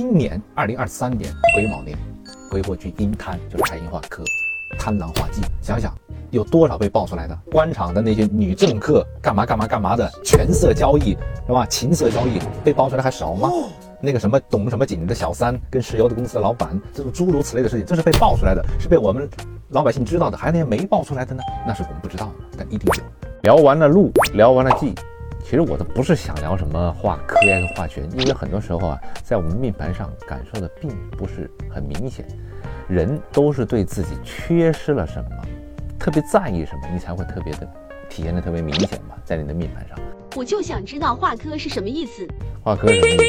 今年二零二三年癸卯年，癸火居阴贪，就是财阴化科，贪狼化忌。想想有多少被爆出来的？官场的那些女政客干嘛干嘛干嘛的，权色交易是吧？情色交易被爆出来还少吗？那个什么懂什么景的小三跟石油的公司的老板，这种诸如此类的事情，这是被爆出来的，是被我们老百姓知道的，还有那些没爆出来的呢？那是我们不知道的，但一定有。聊完了路，聊完了忌，其实我都不是想聊什么画科呀跟化权，因为很多时候啊，在我们命盘上感受的并不是很明显。人都是对自己缺失了什么，特别在意什么，你才会特别的体现的特别明显嘛，在你的命盘上。我就想知道画科是什么意思。画科什么意思？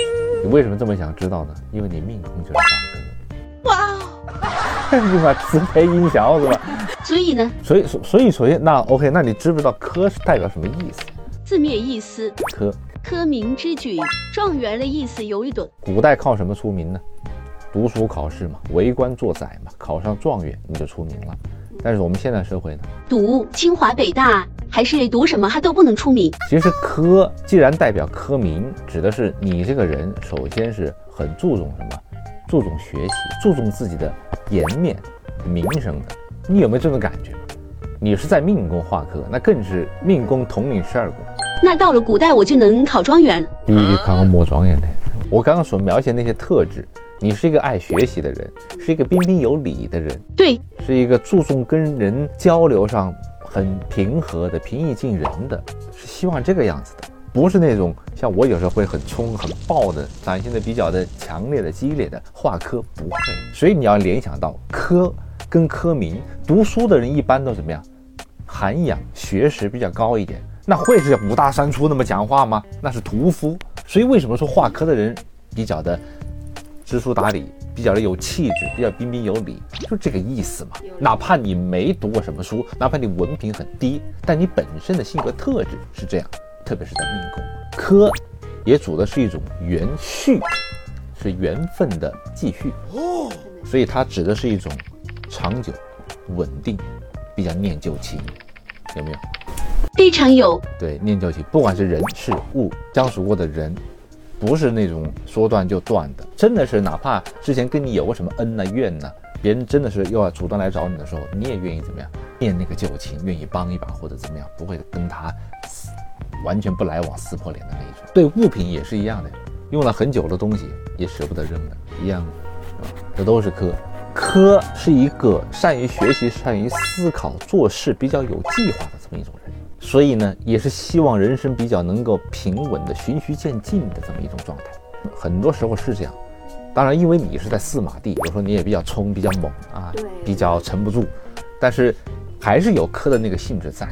你为什么这么想知道呢？因为你命宫就是画科。哇哦，你把慈悲音响是吧？所以呢，所以所所以首先那 OK，那你知不知道科是代表什么意思？字面意思，科科名之举，状元的意思有一顿。古代靠什么出名呢？读书考试嘛，为官做宰嘛，考上状元你就出名了。但是我们现代社会呢，读清华北大还是读什么，他都不能出名。其实科既然代表科名，指的是你这个人首先是很注重什么？注重学习，注重自己的颜面、名声的。你有没有这种感觉？你是在命宫化科，那更是命宫统领十二宫。那到了古代，我就能考状元了。必须考个模状元呢。我刚刚所描写那些特质，你是一个爱学习的人，是一个彬彬有礼的人，对，是一个注重跟人交流上很平和的、平易近人的，是希望这个样子的，不是那种像我有时候会很冲、很暴的，展现的比较的强烈的、激烈的。化科不会，所以你要联想到科跟科名，读书的人一般都怎么样？涵养、学识比较高一点。那会是五大三粗那么讲话吗？那是屠夫。所以为什么说画科的人比较的知书达理，比较的有气质，比较彬彬有礼，就这个意思嘛。哪怕你没读过什么书，哪怕你文凭很低，但你本身的性格特质是这样，特别是在命宫。科也主的是一种缘续，是缘分的继续。哦，所以它指的是一种长久、稳定，比较念旧情，有没有？非常有。对，念旧情，不管是人事物相处过的人，不是那种说断就断的，真的是哪怕之前跟你有过什么恩呢、怨呐，别人真的是又要主动来找你的时候，你也愿意怎么样念那个旧情，愿意帮一把或者怎么样，不会跟他完全不来往、撕破脸的那一种。对物品也是一样的，用了很久的东西也舍不得扔的，一样的，啊，这都是科。科是一个善于学习、善于思考、做事比较有计划的这么一种人。所以呢，也是希望人生比较能够平稳的、循序渐进的这么一种状态。很多时候是这样，当然，因为你是在四马地，有时候你也比较冲、比较猛啊，比较沉不住。但是还是有科的那个性质在。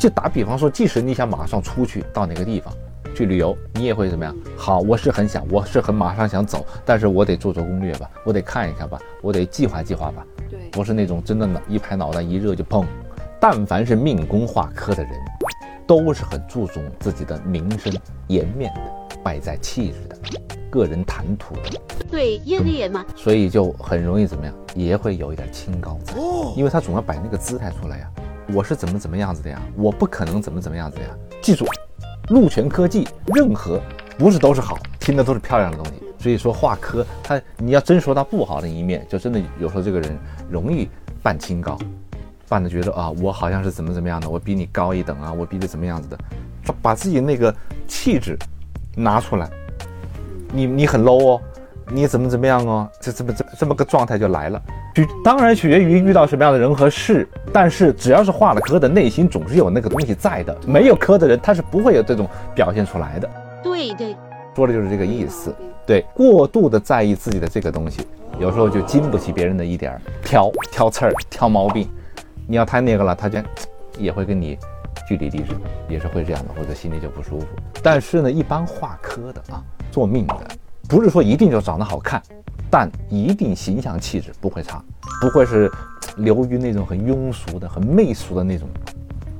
就打比方说，即使你想马上出去到哪个地方去旅游，你也会怎么样？好，我是很想，我是很马上想走，但是我得做做攻略吧，我得看一看吧，我得计划计划吧。对，不是那种真的脑一拍脑袋一热就砰。但凡是命宫化科的人，都是很注重自己的名声、颜面的，外在气质的，个人谈吐的。对，业力嘛，所以就很容易怎么样，也会有一点清高在，因为他总要摆那个姿态出来呀。我是怎么怎么样子的呀？我不可能怎么怎么样子呀？记住，禄权科技任何不是都是好，听的都是漂亮的东西。所以说化科，他你要真说他不好的一面，就真的有时候这个人容易扮清高。扮的觉得啊，我好像是怎么怎么样的，我比你高一等啊，我比你怎么样子的，把自己那个气质拿出来，你你很 low 哦，你怎么怎么样哦，这这么这这么个状态就来了。取当然取决于遇到什么样的人和事，但是只要是化了科的，内心总是有那个东西在的。没有科的人，他是不会有这种表现出来的。对对，说的就是这个意思。对，过度的在意自己的这个东西，有时候就经不起别人的一点挑挑刺儿、挑毛病。你要太那个了，他就也会跟你据理力争，也是会这样的，或者心里就不舒服。但是呢，一般化科的啊，做命的，不是说一定就长得好看，但一定形象气质不会差，不会是流于那种很庸俗的、很媚俗的那种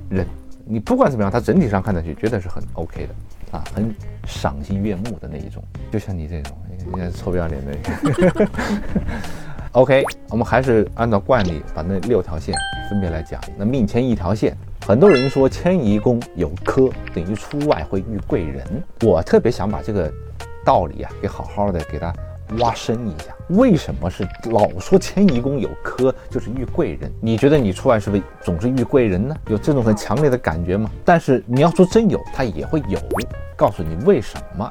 人。你不管怎么样，他整体上看上去绝对是很 OK 的啊，很赏心悦目的那一种。就像你这种，你看臭不要脸的。OK，我们还是按照惯例把那六条线分别来讲。那命迁一条线，很多人说迁移宫有科等于出外会遇贵人，我特别想把这个道理啊给好好的给他挖深一下，为什么是老说迁移宫有科就是遇贵人？你觉得你出来是不是总是遇贵人呢？有这种很强烈的感觉吗？但是你要说真有，它也会有。告诉你为什么？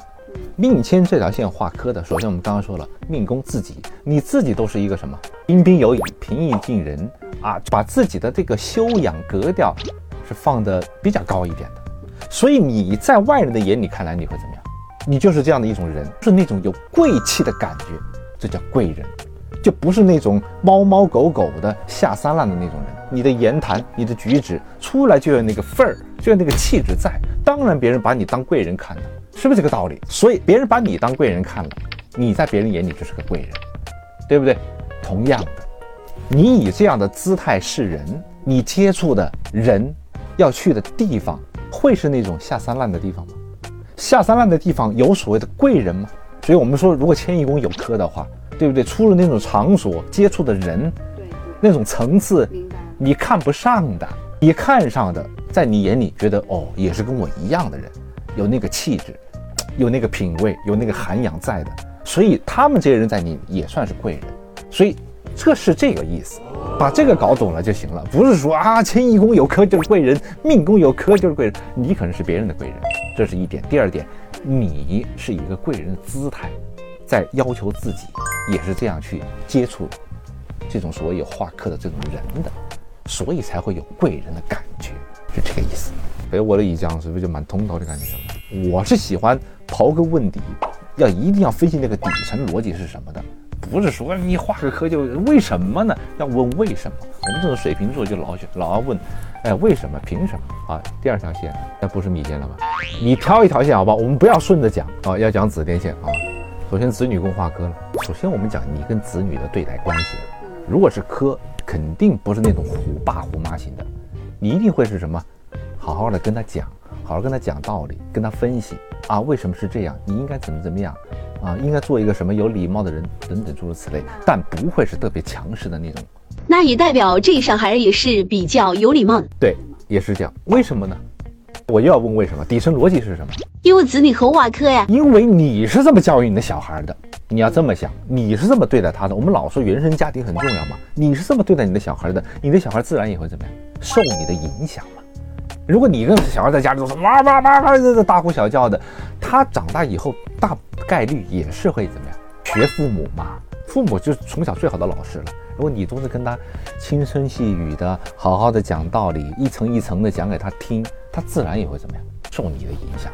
命迁这条线画科的，首先我们刚刚说了，命宫自己，你自己都是一个什么？彬彬有礼、平易近人啊，把自己的这个修养格调是放的比较高一点的。所以你在外人的眼里看来，你会怎么样？你就是这样的一种人，是那种有贵气的感觉，这叫贵人，就不是那种猫猫狗狗的下三滥的那种人。你的言谈、你的举止出来就有那个份儿，就有那个气质在，当然别人把你当贵人看的，是不是这个道理？所以别人把你当贵人看了，你在别人眼里就是个贵人，对不对？同样的，你以这样的姿态示人，你接触的人要去的地方，会是那种下三滥的地方吗？下三滥的地方有所谓的贵人吗？所以我们说，如果迁移宫有科的话，对不对？出入那种场所，接触的人，对对，那种层次。你看不上的，你看上的，在你眼里觉得哦，也是跟我一样的人，有那个气质，有那个品味，有那个涵养在的，所以他们这些人在你也算是贵人，所以这是这个意思，把这个搞懂了就行了，不是说啊迁移宫有科就是贵人，命宫有科就是贵人，你可能是别人的贵人，这是一点。第二点，你是一个贵人的姿态，在要求自己，也是这样去接触这种所谓有画科的这种人的。所以才会有贵人的感觉，是这个意思。所以我的一讲是不是就蛮通透的感觉？我是喜欢刨根问底，要一定要分析那个底层逻辑是什么的，不是说你画个科就为什么呢？要问为什么。我们这种水瓶座就老老要问，哎，为什么？凭什么？啊，第二条线那不是米线了吗？你挑一条线好吧，我们不要顺着讲啊，要讲子电线啊。首先子女宫画科了，首先我们讲你跟子女的对待关系，如果是科。肯定不是那种虎爸虎妈型的，你一定会是什么？好好的跟他讲，好好跟他讲道理，跟他分析啊，为什么是这样？你应该怎么怎么样啊？应该做一个什么有礼貌的人等等诸如此类，但不会是特别强势的那种。那也代表这小孩也是比较有礼貌的。对，也是这样。为什么呢？我又要问为什么？底层逻辑是什么？因为子女和瓦科呀。因为你是这么教育你的小孩的。你要这么想，你是这么对待他的。我们老说原生家庭很重要嘛，你是这么对待你的小孩的，你的小孩自然也会怎么样，受你的影响嘛。如果你跟小孩在家里都是哇哇哇哇大呼小叫的，他长大以后大概率也是会怎么样？学父母嘛，父母就是从小最好的老师了。如果你都是跟他轻声细语的，好好的讲道理，一层一层的讲给他听，他自然也会怎么样，受你的影响。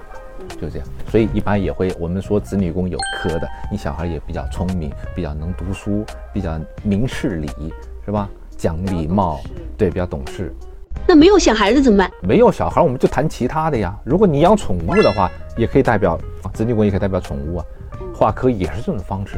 就这样，所以一般也会，我们说子女宫有科的，你小孩也比较聪明，比较能读书，比较明事理，是吧？讲礼貌，对，比较懂事。那没有小孩子怎么办？没有小孩，我们就谈其他的呀。如果你养宠物的话，也可以代表子女宫，也可以代表宠物啊。画科也是这种方式，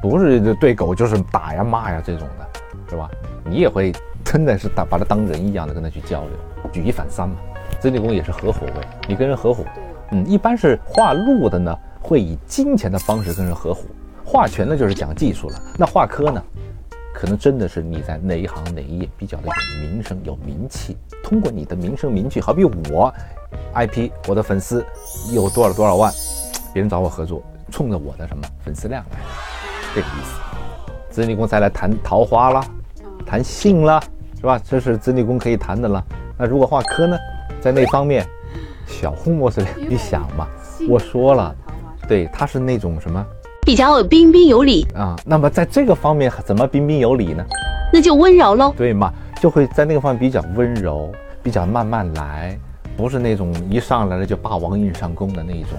不是对狗就是打呀骂呀这种的，是吧？你也会真的是打把它当人一样的跟他去交流，举一反三嘛。子女宫也是合伙位，你跟人合伙。嗯，一般是画路的呢，会以金钱的方式跟人合伙；画权呢，就是讲技术了。那画科呢，可能真的是你在哪一行哪一业比较的有名声、有名气。通过你的名声名气，好比我，IP，我的粉丝有多少多少万，别人找我合作，冲着我的什么粉丝量来的，这个意思。子女宫再来谈桃花啦，谈性啦，是吧？这是子女宫可以谈的了。那如果画科呢，在那方面。小红模式，你想嘛？我说了，对，他是那种什么，比较彬彬有礼啊。那么在这个方面怎么彬彬有礼呢？那就温柔喽。对嘛，就会在那个方面比较温柔，比较慢慢来，不是那种一上来了就霸王硬上弓的那一种，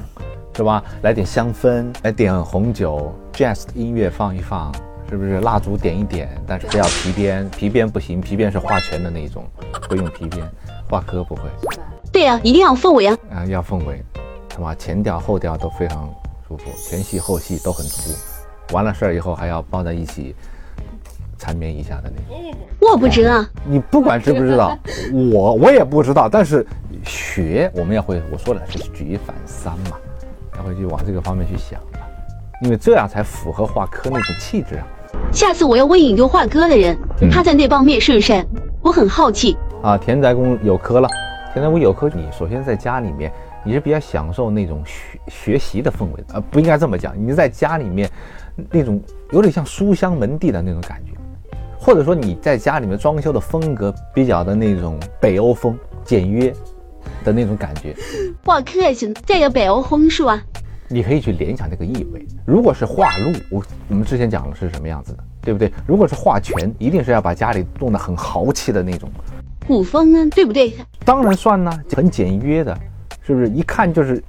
是吧？来点香氛，来点红酒，jazz 音乐放一放，是不是？蜡烛点一点，但是不要皮鞭，皮鞭不行，皮鞭是画拳的那种，不用皮鞭，画歌不会。对呀，一定要氛围啊！啊，要氛围，是吧？前调后调都非常舒服，前戏后戏都很足。完了事儿以后还要抱在一起缠绵一下的那种。我不知道，你不管知不知道，我我也不知道。但是学我们要会，我说了是举一反三嘛，要会去往这个方面去想嘛，因为这样才符合画科那种气质啊。下次我要问一个画科的人，他在那方面是不是？我很好奇啊。田宅宫有科了。田宅宫有科，你首先在家里面你是比较享受那种学学习的氛围的，呃，不应该这么讲，你在家里面那种有点像书香门第的那种感觉，或者说你在家里面装修的风格比较的那种北欧风、简约的那种感觉，画客行，再有北欧风是吧？你可以去联想这个意味。如果是画鹿，我我们之前讲的是什么样子的，对不对？如果是画全，一定是要把家里弄得很豪气的那种。古风呢，对不对？当然算呢，很简约的，是不是？一看就是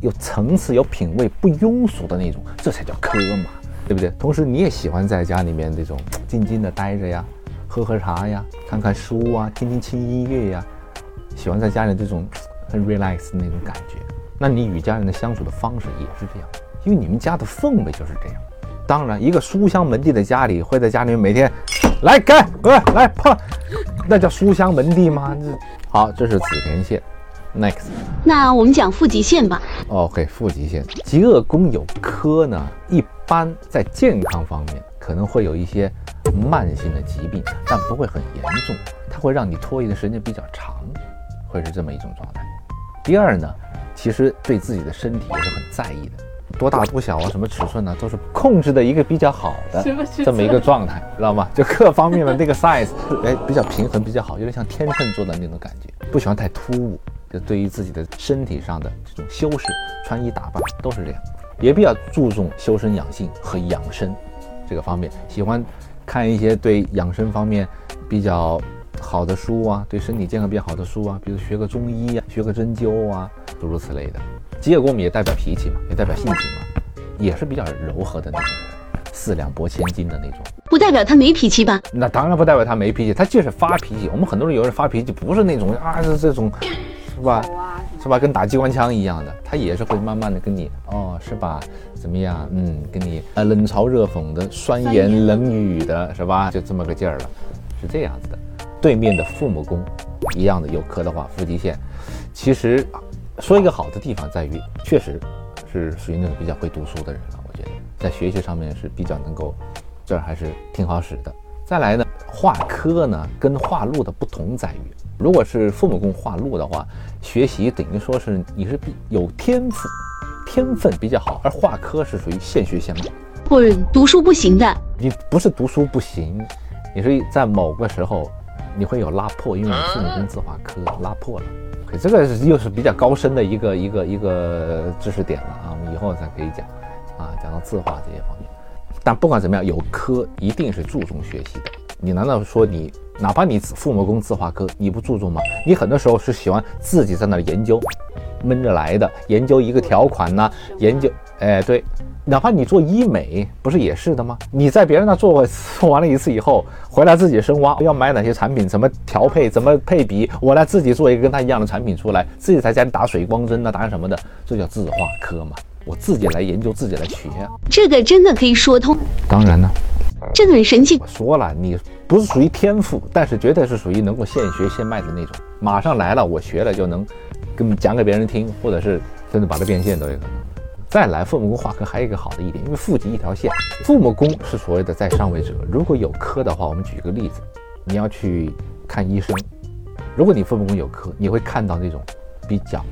有层次、有品味、不庸俗的那种，这才叫科嘛，对不对？同时，你也喜欢在家里面这种静静的待着呀，喝喝茶呀，看看书啊，听听轻音乐呀，喜欢在家里这种很 relax 的那种感觉。那你与家人的相处的方式也是这样，因为你们家的氛围就是这样。当然，一个书香门第的家里，会在家里面每天来干，来来碰，那叫书香门第吗？这好，这是子田县。Next，那我们讲腹极县吧。OK，腹极县，极恶宫有科呢，一般在健康方面可能会有一些慢性的疾病，但不会很严重，它会让你拖延的时间比较长，会是这么一种状态。第二呢，其实对自己的身体也是很在意的，多大多小啊，什么尺寸呢、都是控制的一个比较好的这么一个状态，知道吗？就各方面的那个 size，哎，比较平衡，比较好，有点像天秤座的那种感觉，不喜欢太突兀。就对于自己的身体上的这种修饰、穿衣打扮都是这样，也比较注重修身养性和养生这个方面，喜欢看一些对养生方面比较好的书啊，对身体健康比较好的书啊，比如学个中医啊，学个针灸啊，诸如此类的。吉野宫也代表脾气嘛，也代表性情嘛，也是比较柔和的那种人，四两拨千斤的那种。不代表他没脾气吧？那当然不代表他没脾气，他就是发脾气。我们很多人有人发脾气，不是那种啊，是这种，是吧？是吧？跟打机关枪一样的，他也是会慢慢的跟你，哦，是吧？怎么样？嗯，跟你呃冷嘲热讽的、酸言冷语的，是吧？就这么个劲儿了，是这样子的。对面的父母宫一样的有科的话，腹肌线，其实说一个好的地方在于，确实是属于那种比较会读书的人了。我觉得在学习上面是比较能够，这儿还是挺好使的。再来呢，画科呢跟画禄的不同在于，如果是父母宫画禄的话，学习等于说是你是比有天赋，天分比较好，而画科是属于现学现卖。或者读书不行的，你不是读书不行，你是在某个时候你会有拉破，因为你父母宫自画科拉破了。可这个又是比较高深的一个一个一个知识点了啊，我们以后再可以讲啊，讲到字画这些方面。但不管怎么样，有科一定是注重学习的。你难道说你哪怕你父母宫自画科，你不注重吗？你很多时候是喜欢自己在那研究，闷着来的，研究一个条款呐、研究，哎，对，哪怕你做医美，不是也是的吗？你在别人那做过 做完了一次以后，回来自己深挖，要买哪些产品，怎么调配，怎么配比，我来自己做一个跟他一样的产品出来，自己在家里打水光针啊，打什么的，这叫自画科嘛。我自己来研究，自己来学。这个真的可以说通，当然呢，这个很神奇。我说了，你不是属于天赋，但是绝对是属于能够现学现卖的那种。马上来了，我学了就能跟讲给别人听，或者是甚至把它变现都有可能。再来，父母宫化科还有一个好的一点，因为父极一条线，父母宫是所谓的在上位者。如果有科的话，我们举一个例子，你要去看医生，如果你父母宫有科，你会看到那种比较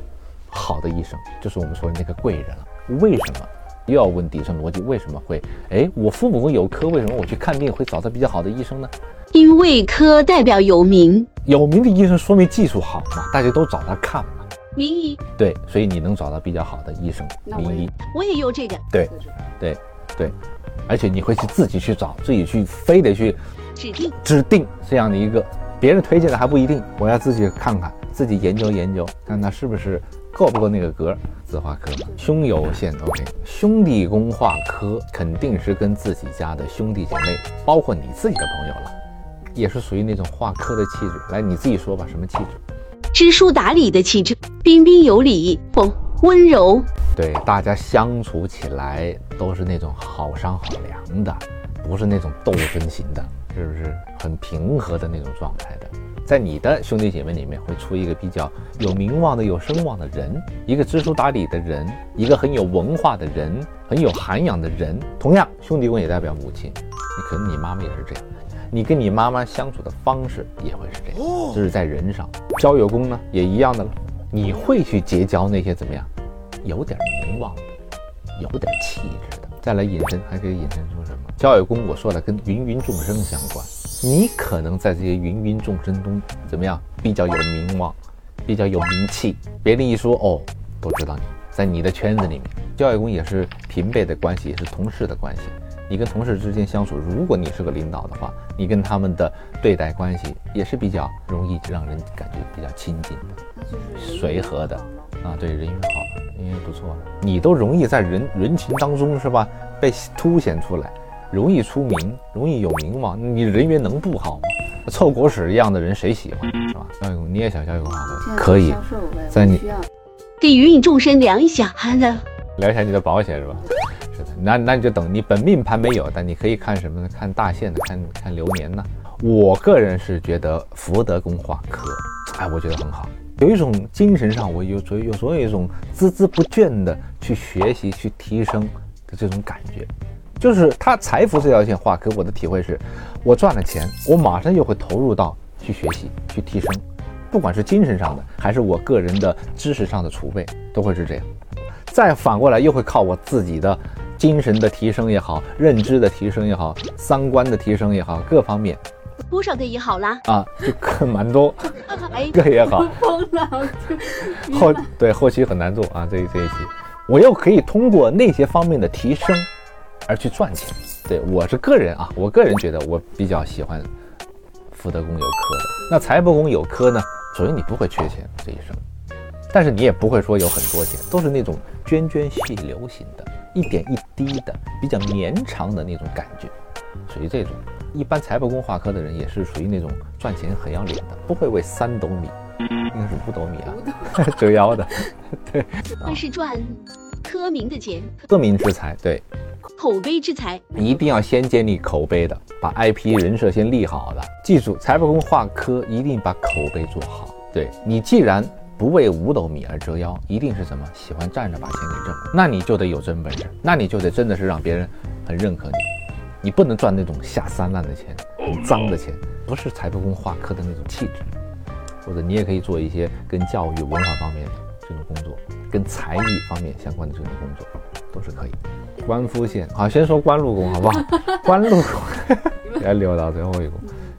好的医生，就是我们说的那个贵人了。为什么？又要问底层逻辑，为什么会？哎，我父母宫有科，为什么我去看病会找到比较好的医生呢？因为科代表有名，有名的医生说明技术好嘛，大家都找他看嘛。名医。对，所以你能找到比较好的医生、名医。我也有这个对，对，对，而且你会去自己去找，自己去非得去指定，指定这样的一个，别人推荐的还不一定，我要自己看看，自己研究研究，看他是不是够不够那个格。自画科，兄有线，OK，兄弟宫画科肯定是跟自己家的兄弟姐妹，包括你自己的朋友了，也是属于那种画科的气质。来，你自己说吧，什么气质？知书达理的气质，彬彬有礼，不温柔。对，大家相处起来都是那种好商好量的，不是那种斗争型的，是不是很平和的那种状态的？在你的兄弟姐妹里面会出一个比较有名望的、有声望的人，一个知书达理的人，一个很有文化的人，很有涵养的人。同样，兄弟宫也代表母亲，你可能你妈妈也是这样，你跟你妈妈相处的方式也会是这样，就是在人上。交友宫呢也一样的了，你会去结交那些怎么样，有点名望的，有点气质的。再来引申，还可以引申出什么？交友宫我说了，跟芸芸众生相关。你可能在这些芸芸众生中怎么样，比较有名望，比较有名气，别人一说哦，都知道你在你的圈子里面。交友宫也是平辈的关系，也是同事的关系。你跟同事之间相处，如果你是个领导的话，你跟他们的对待关系也是比较容易让人感觉比较亲近的，随和的啊，对人缘好，人缘不错的，你都容易在人人群当中是吧被凸显出来，容易出名，容易有名望，你人缘能不好吗？臭狗屎一样的人谁喜欢是吧？交友你也想交友好的，可以，在你给芸芸众生量一下，的聊一下你的保险是吧？那那你就等你本命盘没有，但你可以看什么呢？看大限的，看看流年呢。我个人是觉得福德宫化科，哎，我觉得很好，有一种精神上我有有所有一种孜孜不倦的去学习、去提升的这种感觉。就是他财富这条线化科，我的体会是，我赚了钱，我马上就会投入到去学习、去提升，不管是精神上的，还是我个人的知识上的储备，都会是这样。再反过来又会靠我自己的。精神的提升也好，认知的提升也好，三观的提升也好，各方面多少个也好啦啊，就可蛮多，个也好。后对后期很难做啊，这这一期我又可以通过那些方面的提升而去赚钱。对我是个人啊，我个人觉得我比较喜欢福德宫有科的。那财帛宫有科呢？所以你不会缺钱这一生，但是你也不会说有很多钱，都是那种涓涓细流型的。一点一滴的比较绵长的那种感觉，属于这种。一般财帛宫化科的人也是属于那种赚钱很要脸的，不会为三斗米，应该是五斗米啊，折腰的。对，那是赚科名的钱，科名之财，对，口碑之财，一定要先建立口碑的，把 IP 人设先立好了。记住，财帛宫化科一定把口碑做好。对你既然。不为五斗米而折腰，一定是什么？喜欢站着把钱给挣，那你就得有真本事，那你就得真的是让别人很认可你。你不能赚那种下三滥的钱，很脏的钱，不是财帛宫画科的那种气质。或者你也可以做一些跟教育文化方面的这种工作，跟才艺方面相关的这种工作，都是可以。官夫线，好，先说官禄宫好不好？官禄宫，来留到最后一个。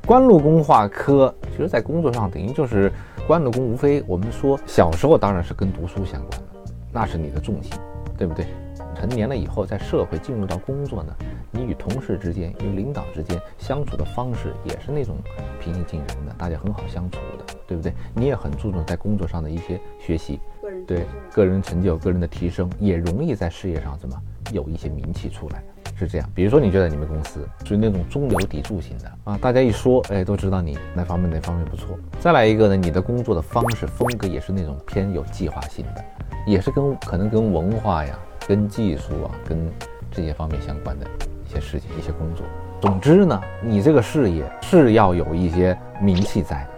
官禄宫画科，其实在工作上等于就是。官禄宫无非我们说小时候当然是跟读书相关的，那是你的重心，对不对？成年了以后，在社会进入到工作。呢，你与同事之间、与领导之间相处的方式也是那种平易近人的，大家很好相处的，对不对？你也很注重在工作。上的一些学习，对个人成就、个人的提升，也容易在事业上怎么有一些名气出来。是这样，比如说你觉得你们公司属于那种中流砥柱型的啊，大家一说，哎，都知道你哪方面哪方面不错。再来一个呢，你的工作的方式风格也是那种偏有计划性的，也是跟可能跟文化呀、跟技术啊、跟这些方面相关的一些事情、一些工作。总之呢，你这个事业是要有一些名气在的，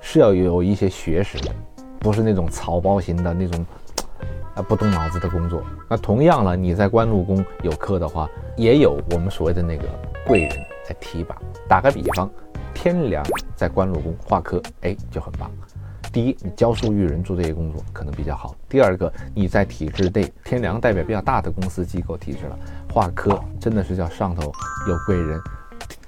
是要有一些学识的，不是那种草包型的那种。不动脑子的工作。那同样了，你在官禄宫有科的话，也有我们所谓的那个贵人在提拔。打个比方，天梁在官禄宫化科，哎，就很棒。第一，你教书育人做这些工作可能比较好；第二个，你在体制内，天梁代表比较大的公司机构体制了，化科真的是叫上头有贵人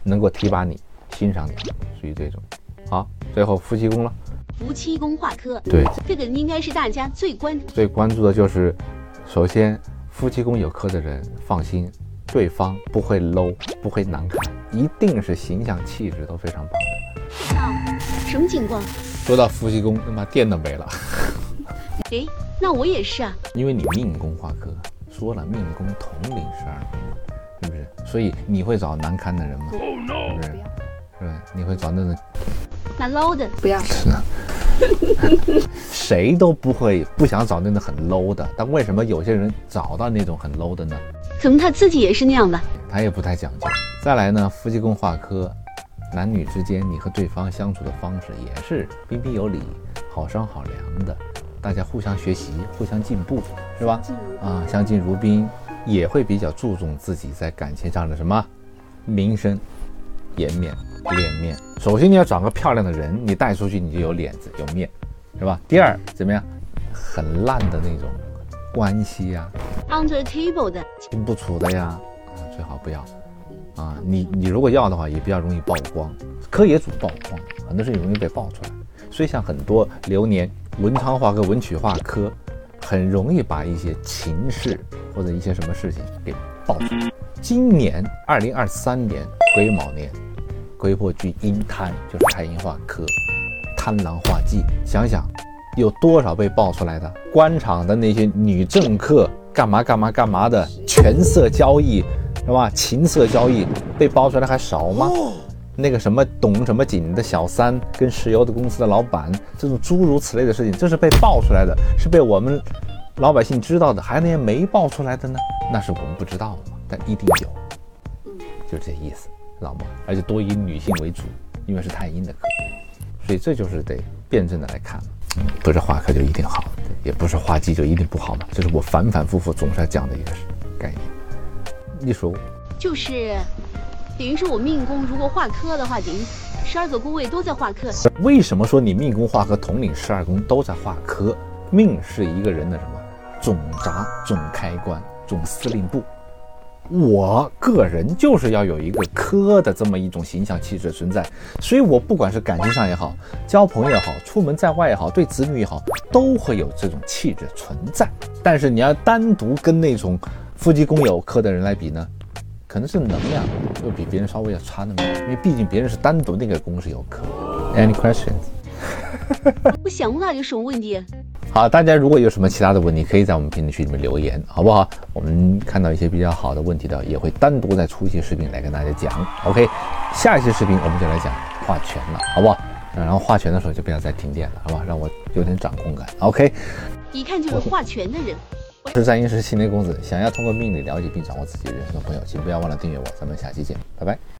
能够提拔你、欣赏你，属于这种。好，最后夫妻宫了。夫妻宫化科，对，这个应该是大家最关最关注的就是，首先夫妻宫有科的人，放心，对方不会 low，不会难看，一定是形象气质都非常棒的。什么情况？说到夫妻宫，他妈电都没了。哎，那我也是啊。因为你命宫化科，说了命宫统领十二宫，是不是？所以你会找难堪的人吗？是不是？是吧？你会找那种。那 low 的不要是，谁都不会不想找那种很 low 的，但为什么有些人找到那种很 low 的呢？可能他自己也是那样的，他也不太讲究。再来呢，夫妻宫化科，男女之间你和对方相处的方式也是彬彬有礼、好商好量的，大家互相学习、互相进步，是吧？啊，相敬如宾，也会比较注重自己在感情上的什么名声、颜面。脸面，首先你要找个漂亮的人，你带出去你就有脸子有面，是吧？第二怎么样？很烂的那种关系呀、under table 的，听不出的呀，啊，最好不要。啊，你你如果要的话，也比较容易曝光，科野组曝光，很多事情容易被爆出来。所以像很多流年文昌化和文曲化科，很容易把一些情事或者一些什么事情给爆出来。今年二零二三年癸卯年，癸破居阴贪，就是太阴化科，贪狼化忌，想想有多少被爆出来的？官场的那些女政客干嘛干嘛干嘛的权色交易，是吧？情色交易被爆出来还少吗？那个什么董什么景的小三跟石油的公司的老板，这种诸如此类的事情，这是被爆出来的，是被我们老百姓知道的，还有那些没爆出来的呢？那是我们不知道的嘛，但一定有，就这意思，知道吗？而且多以女性为主，因为是太阴的科，所以这就是得辩证的来看，不是化科就一定好，也不是化忌就一定不好嘛，这是我反反复复总是要讲的一个概念。你说就是等于是我命宫如果化科的话，等于十二个宫位都在化科。为什么说你命宫化科统领十二宫都在化科？命是一个人的什么总闸、总开关、总司令部。我个人就是要有一个科的这么一种形象气质存在，所以我不管是感情上也好，交朋友也好，出门在外也好，对子女也好，都会有这种气质存在。但是你要单独跟那种夫妻工有科的人来比呢，可能是能量又比别人稍微要差那么点，因为毕竟别人是单独那个工是有科。Any questions？我想不到有什么问题。好，大家如果有什么其他的问题，可以在我们评论区里面留言，好不好？我们看到一些比较好的问题的，也会单独再出一些视频来跟大家讲。OK，下一期视频我们就来讲画拳了，好不好？然后画拳的时候就不要再停电了，好吧？让我有点掌控感。OK，一看就是画拳的人。我是占星师心雷公子，想要通过命理了解并掌握自己人生的朋友，请不要忘了订阅我，咱们下期见，拜拜。